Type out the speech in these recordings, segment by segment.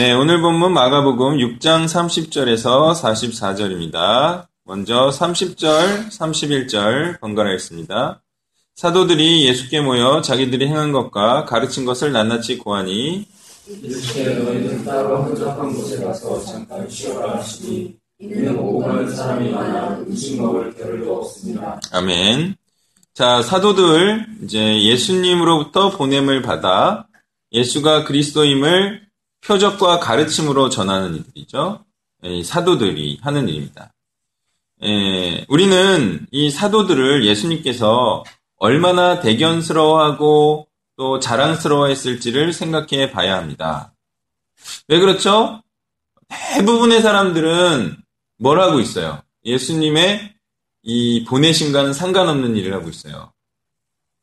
네, 오늘 본문 마가복음 6장 30절에서 44절입니다. 먼저 30절, 31절 번갈아있습니다. 사도들이 예수께 모여 자기들이 행한 것과 가르친 것을 낱낱이 고하니 이렇게 너희는 따로 한적한 곳에 가서 잠깐 쉬어라 하시니 이는 오고 가는 사람이 많아 음식 먹을 겨를도 없습니다. 아멘. 자, 사도들 이제 예수님으로부터 보냄을 받아 예수가 그리스도임을 표적과 가르침으로 전하는 이들이죠. 이 사도들이 하는 일입니다. 에, 우리는 이 사도들을 예수님께서 얼마나 대견스러워하고 또 자랑스러워했을지를 생각해 봐야 합니다. 왜 그렇죠? 대부분의 사람들은 뭘 하고 있어요? 예수님의 이 보내심과는 상관없는 일을 하고 있어요.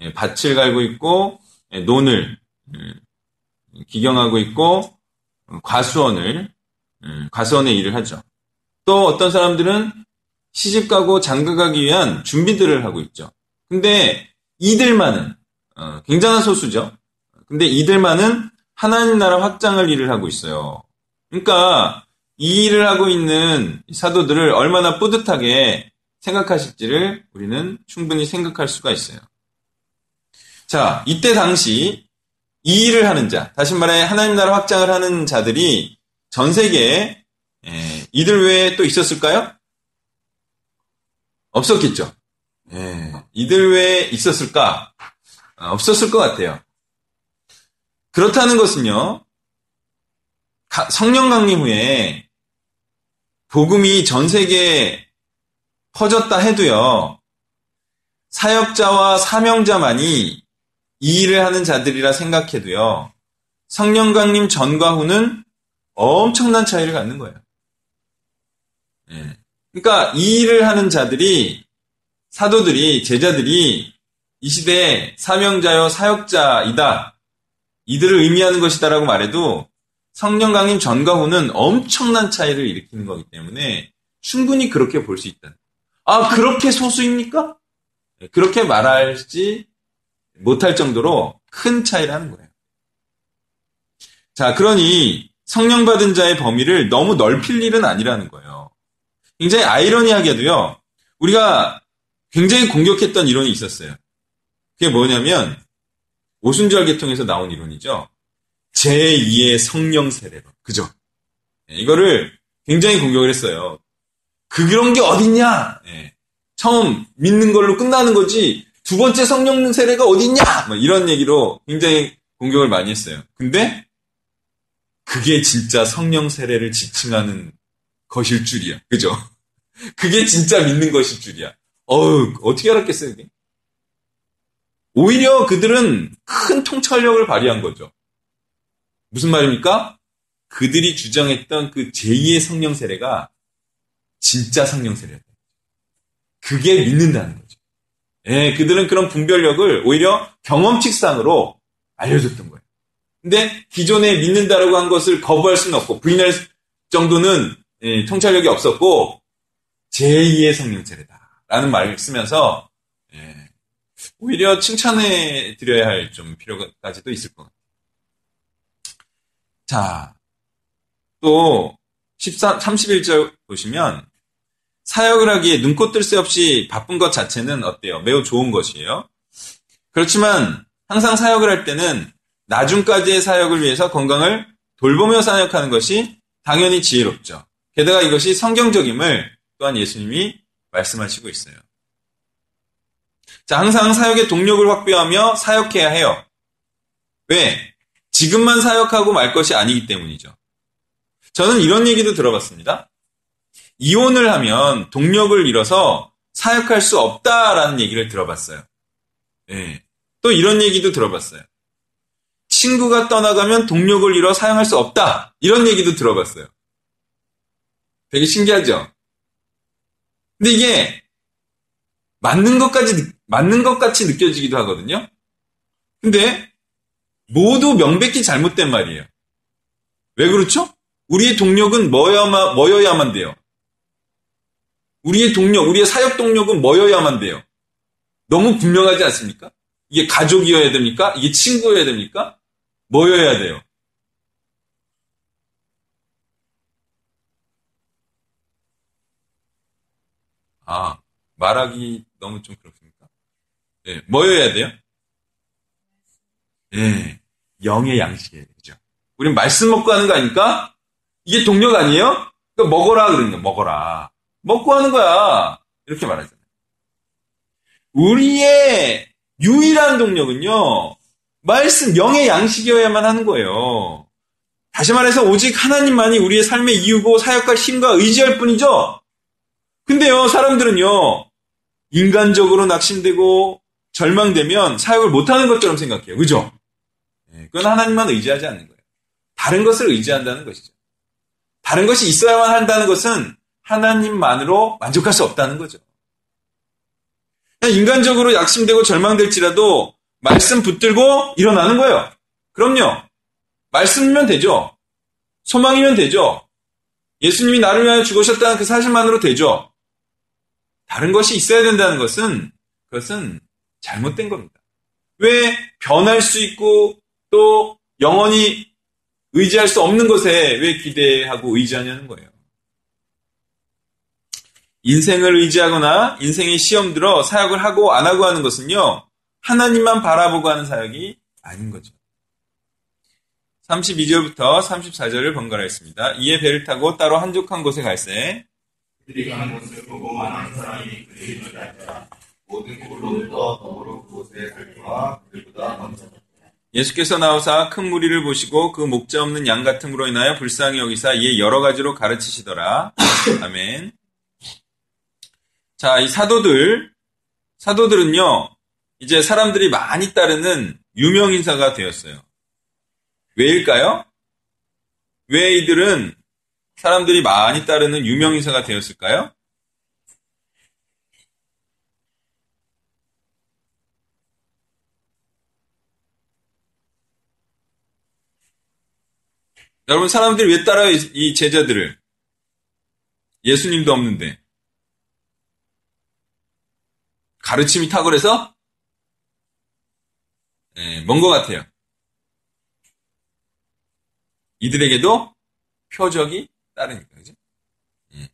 예, 밭을 갈고 있고, 예, 논을 음, 기경하고 있고, 과수원을, 음, 과수원의 일을 하죠. 또 어떤 사람들은 시집 가고 장가 가기 위한 준비들을 하고 있죠. 근데 이들만은, 어, 굉장한 소수죠. 근데 이들만은 하나님 나라 확장을 일을 하고 있어요. 그러니까 이 일을 하고 있는 사도들을 얼마나 뿌듯하게 생각하실지를 우리는 충분히 생각할 수가 있어요. 자, 이때 당시 이 일을 하는 자, 다시 말해 하나님 나라 확장을 하는 자들이 전 세계에 에, 이들 외에 또 있었을까요? 없었겠죠. 에, 이들 외에 있었을까? 아, 없었을 것 같아요. 그렇다는 것은요, 가, 성령 강림 후에 복음이 전 세계에 퍼졌다 해도요, 사역자와 사명자만이 이 일을 하는 자들이라 생각해도요, 성령 강림 전과 후는 엄청난 차이를 갖는 거예요. 예. 그러니까 이 일을 하는 자들이, 사도들이, 제자들이 이 시대에 사명자요 사역자이다. 이들을 의미하는 것이다라고 말해도 성령 강림 전과 후는 엄청난 차이를 일으키는 거기 때문에 충분히 그렇게 볼 수 있다. 아, 그렇게 소수입니까? 예, 그렇게 말할지 못할 정도로 큰 차이라는 거예요. 자, 그러니 성령 받은 자의 범위를 너무 넓힐 일은 아니라는 거예요. 굉장히 아이러니하게도요, 우리가 굉장히 공격했던 이론이 있었어요. 그게 뭐냐면, 오순절 계통에서 나온 이론이죠. 제2의 성령 세례론. 그죠? 네, 이거를 굉장히 공격을 했어요. 그런 게 어딨냐? 네. 처음 믿는 걸로 끝나는 거지, 두 번째 성령 세례가 어딨냐? 뭐 이런 얘기로 굉장히 공격을 많이 했어요. 근데, 그게 진짜 성령 세례를 지칭하는 것일 줄이야. 그죠? 그게 진짜 믿는 것일 줄이야. 어우, 어떻게 알았겠어요, 이게? 오히려 그들은 큰 통찰력을 발휘한 거죠. 무슨 말입니까? 그들이 주장했던 그 제2의 성령 세례가 진짜 성령 세례다. 그게 믿는다는 거죠. 예, 그들은 그런 분별력을 오히려 경험칙상으로 알려줬던 거예요. 근데 기존에 믿는다라고 한 것을 거부할 수는 없고 부인할 정도는 예, 통찰력이 없었고 제2의 성령 세례다라는 말을 쓰면서 예, 오히려 칭찬해 드려야 할 좀 필요까지도 있을 것 같아요. 자, 또 13, 31절 보시면 사역을 하기에 눈꽃 뜰새 없이 바쁜 것 자체는 어때요? 매우 좋은 것이에요. 그렇지만 항상 사역을 할 때는 나중까지의 사역을 위해서 건강을 돌보며 사역하는 것이 당연히 지혜롭죠. 게다가 이것이 성경적임을 또한 예수님이 말씀하시고 있어요. 자, 항상 사역의 동력을 확보하며 사역해야 해요. 왜? 지금만 사역하고 말 것이 아니기 때문이죠. 저는 이런 얘기도 들어봤습니다. 이혼을 하면 동력을 잃어서 사역할 수 없다라는 얘기를 들어봤어요. 네. 또 이런 얘기도 들어봤어요. 친구가 떠나가면 동력을 잃어 사용할 수 없다. 이런 얘기도 들어봤어요. 되게 신기하죠? 근데 이게 맞는 것까지, 맞는 것 같이 느껴지기도 하거든요. 근데 모두 명백히 잘못된 말이에요. 왜 그렇죠? 우리의 동력은 뭐여야만, 뭐여야만 돼요? 우리의 동력, 우리의 사역 동력은 뭐여야만 돼요? 너무 분명하지 않습니까? 이게 가족이어야 됩니까? 이게 친구여야 됩니까? 뭐여야 돼요? 아, 말하기 너무 좀 그렇습니까? 예, 뭐여야 돼요? 예, 영의 양식이에요. 그죠? 우린 말씀 먹고 하는 거 아닙니까? 이게 동력 아니에요? 그러니까 먹어라 그러는 거 먹어라. 먹고 하는 거야. 이렇게 말하잖아요. 우리의 유일한 동력은요, 말씀, 영의 양식이어야만 하는 거예요. 다시 말해서 오직 하나님만이 우리의 삶의 이유고 사역할 힘과 의지할 뿐이죠. 근데요, 사람들은요, 인간적으로 낙심되고 절망되면 사역을 못하는 것처럼 생각해요. 그죠? 예, 그건 하나님만 의지하지 않는 거예요. 다른 것을 의지한다는 것이죠. 다른 것이 있어야만 한다는 것은 하나님만으로 만족할 수 없다는 거죠. 인간적으로 약심되고 절망될지라도 말씀 붙들고 일어나는 거예요. 그럼요. 말씀이면 되죠. 소망이면 되죠. 예수님이 나를 위하여 죽으셨다는 그 사실만으로 되죠. 다른 것이 있어야 된다는 것은 그것은 잘못된 겁니다. 왜 변할 수 있고 또 영원히 의지할 수 없는 것에 왜 기대하고 의지하냐는 거예요. 인생을 의지하거나 인생의 시험 들어 사역을 하고 안 하고 하는 것은요, 하나님만 바라보고 하는 사역이 아닌 거죠. 32절부터 34절을 번갈아했습니다. 이에 배를 타고 따로 한적한 곳에 그들보다 먼저 예수께서 나오사 큰 무리를 보시고 그 목자 없는 양 같음으로 인하여 불쌍히 여기사 이에 여러 가지로 가르치시더라. 아멘. 자, 이 사도들, 사도들은요, 이제 사람들이 많이 따르는 유명 인사가 되었어요. 왜일까요? 왜 이들은 사람들이 많이 따르는 유명 인사가 되었을까요? 여러분, 사람들이 왜 따라요, 이 제자들을? 예수님도 없는데. 가르침이 탁월해서? 네, 뭔것 같아요. 이들에게도 표적이 따르니까, 그죠? 예.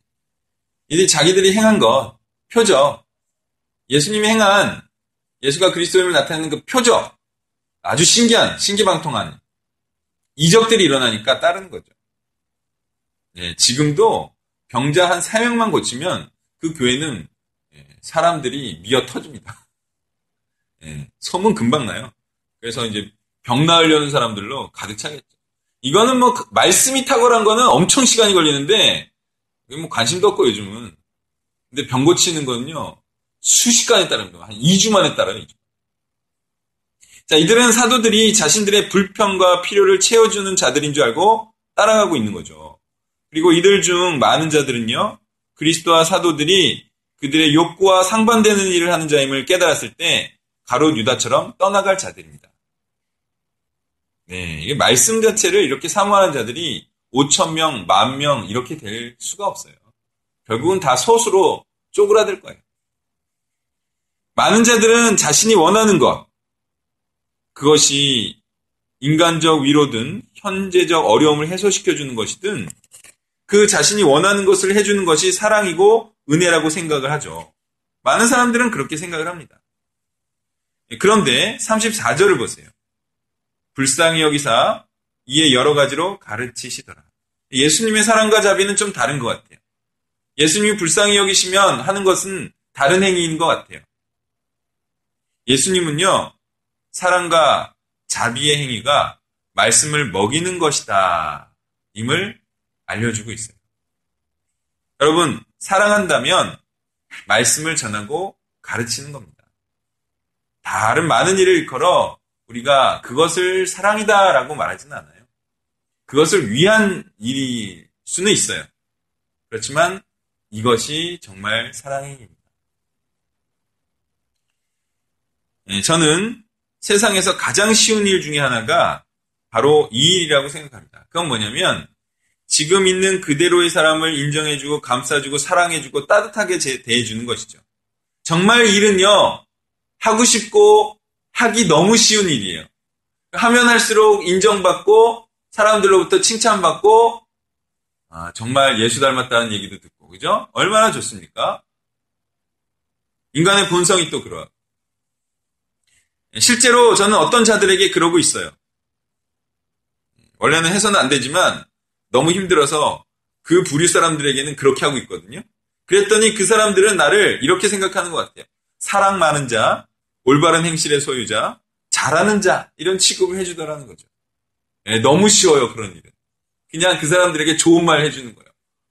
이들이 자기들이 행한 것, 표적, 예수님이 행한, 예수가 그리스도임을 나타내는 그 표적, 아주 신기한, 신기방통한 이적들이 일어나니까 따르는 거죠. 예, 지금도 병자 한 3명만 고치면 그 교회는 예, 사람들이 미어 터집니다. 예, 소문 금방 나요. 그래서 이제 병 나으려는 사람들로 가득 차겠죠. 이거는 뭐그 말씀이 탁월한 거는 엄청 시간이 걸리는데 뭐 관심도 없고 요즘은. 근데 병 고치는 거는요. 수시간에 따릅니다. 한 2주 만에 따라요. 2주. 자, 이들은 사도들이 자신들의 불평과 필요를 채워주는 자들인 줄 알고 따라가고 있는 거죠. 그리고 이들 중 많은 자들은요. 그리스도와 사도들이 그들의 욕구와 상반되는 일을 하는 자임을 깨달았을 때 가롯 유다처럼 떠나갈 자들입니다. 네, 이게 말씀 자체를 이렇게 사모하는 자들이 5천 명, 만 명 이렇게 될 수가 없어요. 결국은 다 소수로 쪼그라들 거예요. 많은 자들은 자신이 원하는 것, 그것이 인간적 위로든 현재적 어려움을 해소시켜주는 것이든 그 자신이 원하는 것을 해주는 것이 사랑이고 은혜라고 생각을 하죠. 많은 사람들은 그렇게 생각을 합니다. 그런데 34절을 보세요. 불쌍히 여기사 이에 여러 가지로 가르치시더라. 예수님의 사랑과 자비는 좀 다른 것 같아요. 예수님이 불쌍히 여기시면 하는 것은 다른 행위인 것 같아요. 예수님은요, 사랑과 자비의 행위가 말씀을 먹이는 것이다. 임을 알려주고 있어요. 여러분, 사랑한다면 말씀을 전하고 가르치는 겁니다. 다른 많은 일을 일컬어 우리가 그것을 사랑이다라고 말하지는 않아요. 그것을 위한 일일 수는 있어요. 그렇지만 이것이 정말 사랑의 행위입니다. 예, 저는 세상에서 가장 쉬운 일 중에 하나가 바로 이 일이라고 생각합니다. 그건 뭐냐면 지금 있는 그대로의 사람을 인정해주고 감싸주고 사랑해주고 따뜻하게 대해주는 것이죠. 정말 일은요 하고 싶고 하기 너무 쉬운 일이에요. 하면 할수록 인정받고 사람들로부터 칭찬받고 아, 정말 예수 닮았다는 얘기도 듣고 그죠? 얼마나 좋습니까? 인간의 본성이 또 그러하. 실제로 저는 어떤 자들에게 그러고 있어요. 원래는 해서는 안 되지만 너무 힘들어서 그 부류 사람들에게는 그렇게 하고 있거든요. 그랬더니 그 사람들은 나를 이렇게 생각하는 것 같아요. 사랑 많은 자, 올바른 행실의 소유자, 잘하는 자 이런 취급을 해주더라는 거죠. 네, 너무 쉬워요 그런 일은. 그냥 그 사람들에게 좋은 말 해주는 거예요.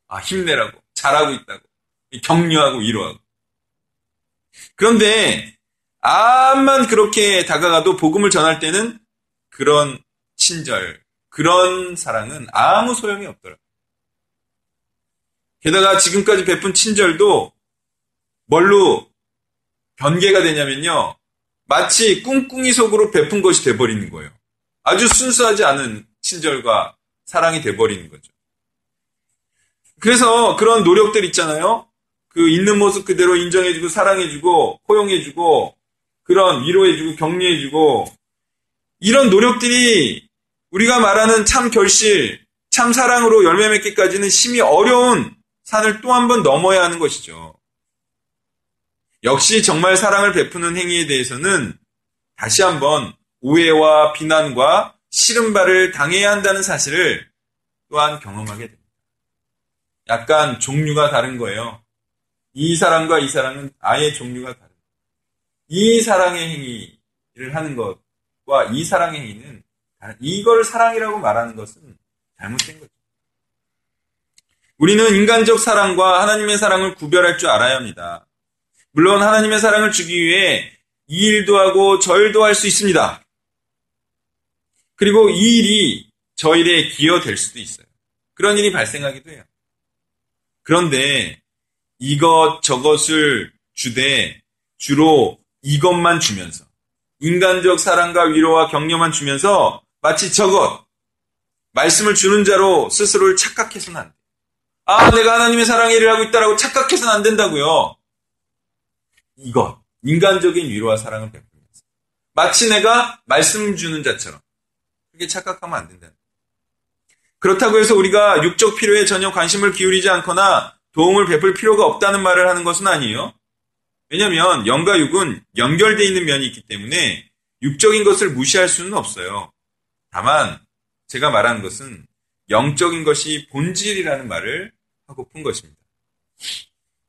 아 힘내라고 잘하고 있다고 격려하고 위로하고. 그런데 암만 그렇게 다가가도 복음을 전할 때는 그런 친절, 그런 사랑은 아무 소용이 없더라. 게다가 지금까지 베푼 친절도 뭘로 변개가 되냐면요. 마치 꿍꿍이 속으로 베푼 것이 돼버리는 거예요. 아주 순수하지 않은 친절과 사랑이 돼버리는 거죠. 그래서 그런 노력들 있잖아요. 그 있는 모습 그대로 인정해주고 사랑해주고 포용해주고 그런 위로해주고 격려해주고 이런 노력들이 우리가 말하는 참 결실, 참 사랑으로 열매 맺기까지는 심히 어려운 산을 또 한 번 넘어야 하는 것이죠. 역시 정말 사랑을 베푸는 행위에 대해서는 다시 한번 오해와 비난과 바를 당해야 한다는 사실을 또한 경험하게 됩니다. 약간 종류가 다른 거예요. 이 사랑과 이 사랑은 아예 종류가 다른 이 사랑의 행위를 하는 것과 이 사랑의 행위는 이걸 사랑이라고 말하는 것은 잘못된 거죠. 우리는 인간적 사랑과 하나님의 사랑을 구별할 줄 알아야 합니다. 물론 하나님의 사랑을 주기 위해 이 일도 하고 저 일도 할 수 있습니다. 그리고 이 일이 저 일에 기여될 수도 있어요. 그런 일이 발생하기도 해요. 그런데 이것 저것을 주되 주로 이것만 주면서 인간적 사랑과 위로와 격려만 주면서 마치 저것 말씀을 주는 자로 스스로를 착각해서는 안 돼. 아, 내가 하나님의 사랑의 일을 하고 있다라고 착각해서는 안 된다고요. 이것, 인간적인 위로와 사랑을 베풀면서. 마치 내가 말씀 주는 자처럼. 그렇게 착각하면 안 된다. 그렇다고 해서 우리가 육적 필요에 전혀 관심을 기울이지 않거나 도움을 베풀 필요가 없다는 말을 하는 것은 아니에요. 왜냐하면 영과 육은 연결되어 있는 면이 있기 때문에 육적인 것을 무시할 수는 없어요. 다만 제가 말하는 것은 영적인 것이 본질이라는 말을 하고픈 것입니다.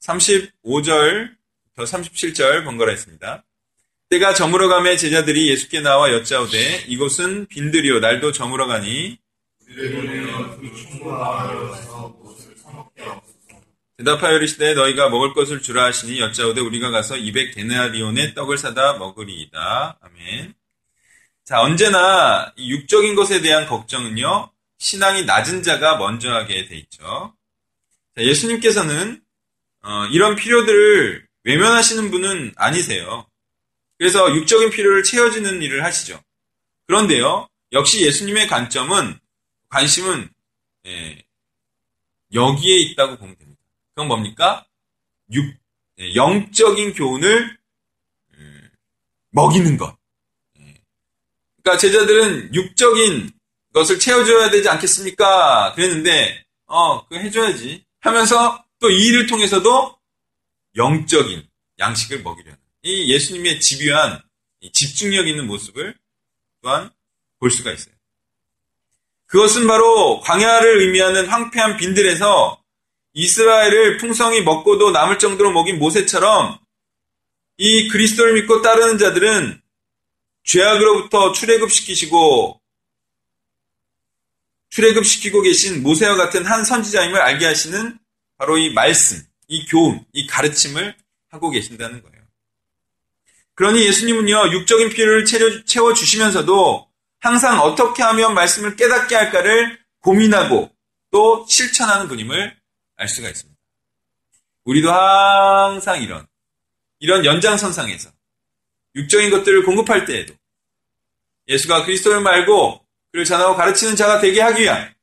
35절 더 37절 번갈아 있습니다. 때가 저물어감에 제자들이 예수께 나와 여짜오되 이곳은 빈들이요 날도 저물어가니 대답하여 이르시되 너희가 먹을 것을 주라 하시니 여짜오되 우리가 가서 200 데나리온의 떡을 사다 먹으리이다. 아멘. 자 언제나 육적인 것에 대한 걱정은요 신앙이 낮은 자가 먼저 하게 돼 있죠. 자, 예수님께서는 어, 이런 필요들을 외면하시는 분은 아니세요. 그래서 육적인 필요를 채워주는 일을 하시죠. 그런데요, 역시 예수님의 관점은 관심은 예, 여기에 있다고 보면 됩니다. 그건 뭡니까? 육, 예, 영적인 교훈을 음, 먹이는 것. 예. 그러니까 제자들은 육적인 것을 채워줘야 되지 않겠습니까? 그랬는데, 어, 그 해줘야지. 하면서 또 이 일을 통해서도 영적인 양식을 먹이려는 이 예수님의 집요한 집중력 있는 모습을 또한 볼 수가 있어요. 그것은 바로 광야를 의미하는 황폐한 빈들에서 이스라엘을 풍성히 먹고도 남을 정도로 먹인 모세처럼 이 그리스도를 믿고 따르는 자들은 죄악으로부터 출애굽시키시고 출애굽시키고 계신 모세와 같은 한 선지자임을 알게 하시는 바로 이 말씀, 이 교훈, 이 가르침을 하고 계신다는 거예요. 그러니 예수님은요, 육적인 필요를 채워주시면서도 항상 어떻게 하면 말씀을 깨닫게 할까를 고민하고 또 실천하는 분임을 알 수가 있습니다. 우리도 항상 이런, 이런 연장선상에서 육적인 것들을 공급할 때에도 예수가 그리스도를 말고 그를 전하고 가르치는 자가 되게 하기 위한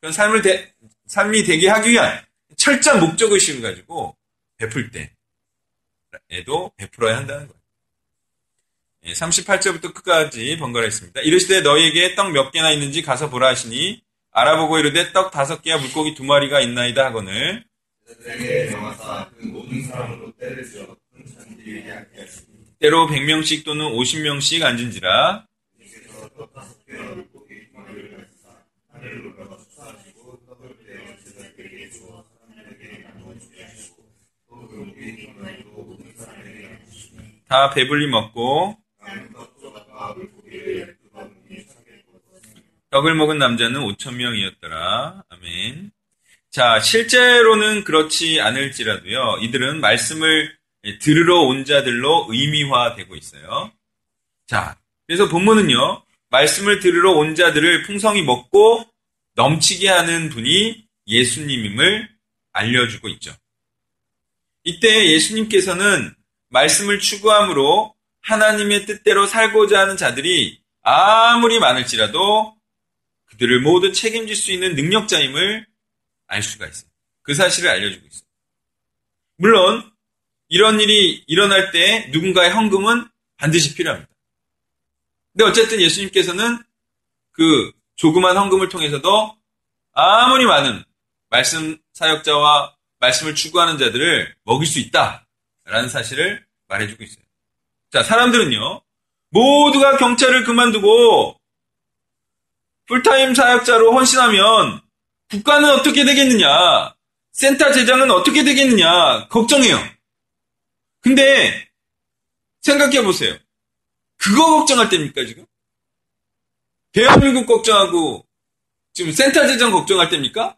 그런 삶을 대, 삶이 되게 하기 위한 철저한 목적의식을 가지고 베풀 때에도 베풀어야 한다는 거예요. 38절부터 끝까지 번갈아 있습니다. 이르시되 너희에게 떡 몇 개나 있는지 가서 보라 하시니 알아보고 이르되 떡 다섯 개와 물고기 두 마리가 있나이다 하거늘 때 로 100명씩 또는 50명씩 앉은지라 다 배불리 먹고 떡을 먹은 남자는 5천 명이었더라. 아멘. 자, 실제로는 그렇지 않을지라도요. 이들은 말씀을 들으러 온 자들로 의미화되고 있어요. 자, 그래서 본문은요. 말씀을 들으러 온 자들을 풍성히 먹고 넘치게 하는 분이 예수님임을 알려주고 있죠. 이때 예수님께서는 말씀을 추구함으로 하나님의 뜻대로 살고자 하는 자들이 아무리 많을지라도 그들을 모두 책임질 수 있는 능력자임을 알 수가 있어요. 그 사실을 알려주고 있어요. 물론 이런 일이 일어날 때 누군가의 헌금은 반드시 필요합니다. 근데 어쨌든 예수님께서는 그 조그만 헌금을 통해서도 아무리 많은 말씀 사역자와 말씀을 추구하는 자들을 먹일 수 있다라는 사실을 말해주고 있어요. 자, 사람들은요, 모두가 경찰을 그만두고 풀타임 사역자로 헌신하면 국가는 어떻게 되겠느냐? 센터 재장은 어떻게 되겠느냐? 걱정해요. 근데 생각해 보세요. 그거 걱정할 때입니까, 지금? 대한민국 걱정하고 지금 센터 재정 걱정할 때입니까?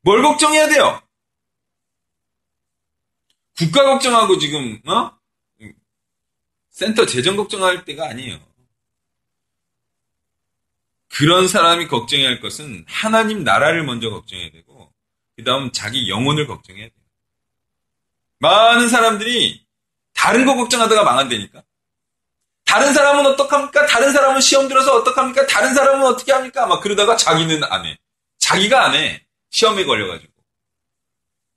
뭘 걱정해야 돼요? 국가 걱정하고 지금, 어? 센터 재정 걱정할 때가 아니에요. 그런 사람이 걱정해야 할 것은 하나님 나라를 먼저 걱정해야 되고, 그 다음 자기 영혼을 걱정해야 돼요. 많은 사람들이 다른 거 걱정하다가 망한다니까. 다른 사람은 어떡합니까? 다른 사람은 시험 들어서 어떡합니까? 다른 사람은 어떻게 합니까? 막 그러다가 자기는 안 해. 자기가 안 해. 시험에 걸려가지고.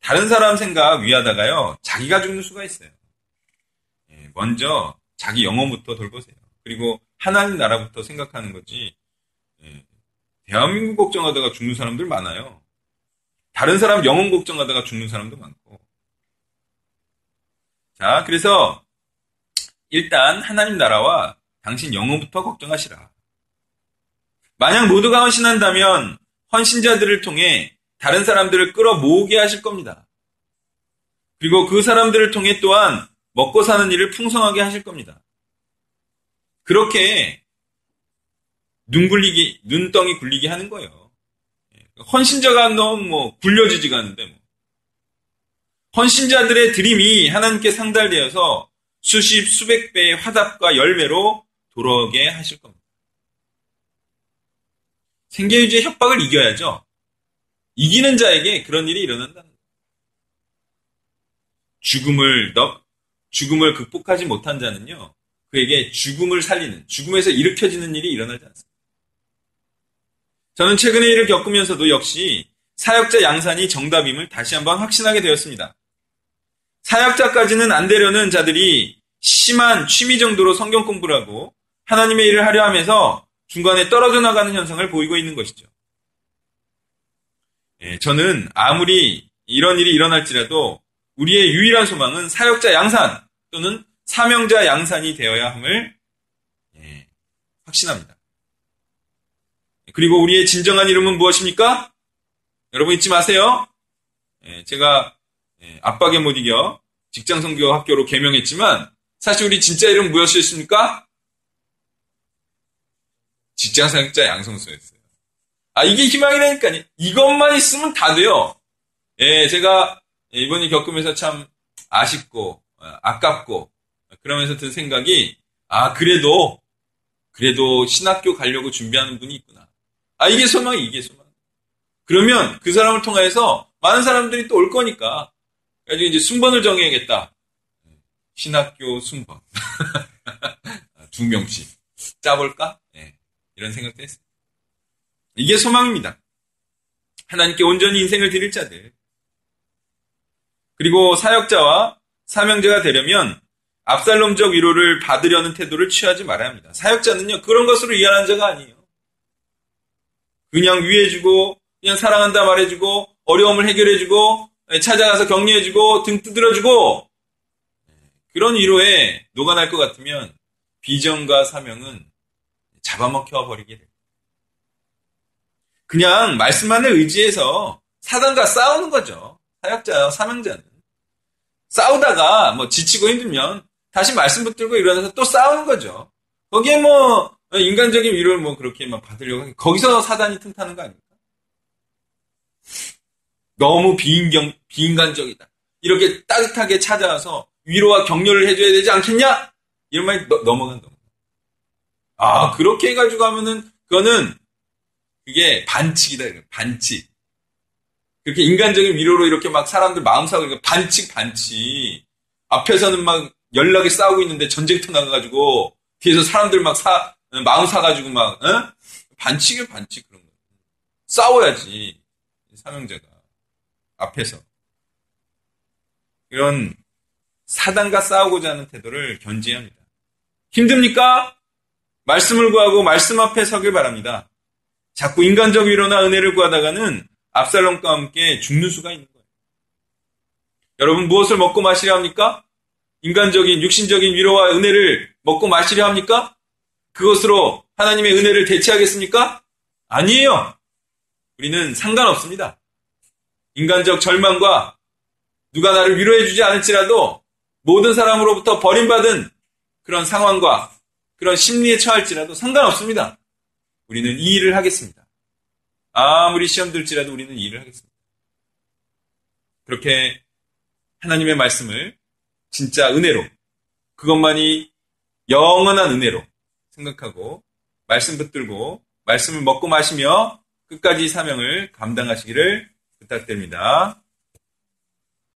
다른 사람 생각 위하다가요, 자기가 죽는 수가 있어요. 예, 먼저 자기 영혼부터 돌보세요. 그리고 하나님 나라부터 생각하는 거지. 예, 대한민국 걱정하다가 죽는 사람들 많아요. 다른 사람 영혼 걱정하다가 죽는 사람도 많고. 자, 그래서 일단 하나님 나라와 당신 영혼부터 걱정하시라. 만약 모두가 헌신한다면 헌신자들을 통해 다른 사람들을 끌어 모으게 하실 겁니다. 그리고 그 사람들을 통해 또한 먹고 사는 일을 풍성하게 하실 겁니다. 그렇게 눈 굴리기, 눈덩이 굴리게 하는 거예요. 헌신자가 너무 뭐 굴려지지가 않는데 뭐. 헌신자들의 드림이 하나님께 상달되어서 수십, 수백 배의 화답과 열매로 돌아오게 하실 겁니다. 생계유지의 협박을 이겨야죠. 이기는 자에게 그런 일이 일어난다는. 죽음을 너, 죽음을 극복하지 못한 자는요, 그에게 죽음을 살리는, 죽음에서 일으켜지는 일이 일어나지 않습니다. 저는 최근에 일을 겪으면서도 역시 사역자 양산이 정답임을 다시 한번 확신하게 되었습니다. 사역자까지는 안 되려는 자들이 심한 취미 정도로 성경 공부를 하고 하나님의 일을 하려 하면서 중간에 떨어져 나가는 현상을 보이고 있는 것이죠. 예, 저는 아무리 이런 일이 일어날지라도 우리의 유일한 소망은 사역자 양산 또는 사명자 양산이 되어야 함을 예, 확신합니다. 그리고 우리의 진정한 이름은 무엇입니까? 여러분 잊지 마세요. 예, 제가 예, 압박에 못 이겨 직장 선교 학교로 개명했지만 사실 우리 진짜 이름 무엇이었습니까? 직장 사역자 양성소였어요. 아, 이게 희망이라니까요. 이것만 있으면 다 돼요. 예, 제가 이번에 겪으면서 참 아쉽고, 어, 아깝고, 그러면서 든 생각이, 아, 그래도, 그래도 신학교 가려고 준비하는 분이 있구나. 아, 이게 소망이, 이게 소망. 그러면 그 사람을 통해서 많은 사람들이 또 올 거니까, 그래가지고 이제 순번을 정해야겠다. 신학교 순번. 두 명씩. 짜볼까? 예. 이런 생각도 했어요. 이게 소망입니다. 하나님께 온전히 인생을 드릴 자들. 그리고 사역자와 사명자가 되려면 압살롬적 위로를 받으려는 태도를 취하지 말아야 합니다. 사역자는요, 그런 것으로 이해하는 자가 아니에요. 그냥 위해주고, 그냥 사랑한다 말해주고, 어려움을 해결해주고, 찾아가서 격려해주고, 등 두드려주고, 그런 위로에 녹아날 것 같으면 비전과 사명은 잡아먹혀 버리게 돼요. 그냥 말씀만을 의지해서 사단과 싸우는 거죠. 사역자와 사명자는. 싸우다가 뭐 지치고 힘들면 다시 말씀 붙들고 일어나서 또 싸우는 거죠. 거기에 뭐 인간적인 위로를 뭐 그렇게 막 받으려고 거기서 사단이 틈타는 거 아닙니까? 너무 비인경, 비인간적이다. 이렇게 따뜻하게 찾아와서 위로와 격려를 해줘야 되지 않겠냐? 이런 말이 너, 넘어간 넘어. 아 그렇게 해가지고 하면은 그거는 그게 반칙이다. 반칙. 그렇게 인간적인 위로로 이렇게 막 사람들 마음 사고 그러니까 반칙 반칙. 앞에서는 막 연락이 싸우고 있는데 전쟁터 나가가지고 뒤에서 사람들 막 사, 마음 사가지고 막, 어? 반칙이 반칙 그런 거. 싸워야지. 사명자가. 앞에서. 이런 사단과 싸우고자 하는 태도를 견지해야 합니다. 힘듭니까? 말씀을 구하고 말씀 앞에 서길 바랍니다. 자꾸 인간적 위로나 은혜를 구하다가는 압살롬과 함께 죽는 수가 있는 거예요. 여러분 무엇을 먹고 마시려 합니까? 인간적인 육신적인 위로와 은혜를 먹고 마시려 합니까? 그것으로 하나님의 은혜를 대체하겠습니까? 아니에요. 우리는 상관없습니다. 인간적 절망과 누가 나를 위로해주지 않을지라도 모든 사람으로부터 버림받은 그런 상황과 그런 심리에 처할지라도 상관없습니다. 우리는 이 일을 하겠습니다. 아무리 시험 들지라도 우리는 이 일을 하겠습니다. 그렇게 하나님의 말씀을 진짜 은혜로, 그것만이 영원한 은혜로 생각하고, 말씀 붙들고, 말씀을 먹고 마시며 끝까지 사명을 감당하시기를 부탁드립니다.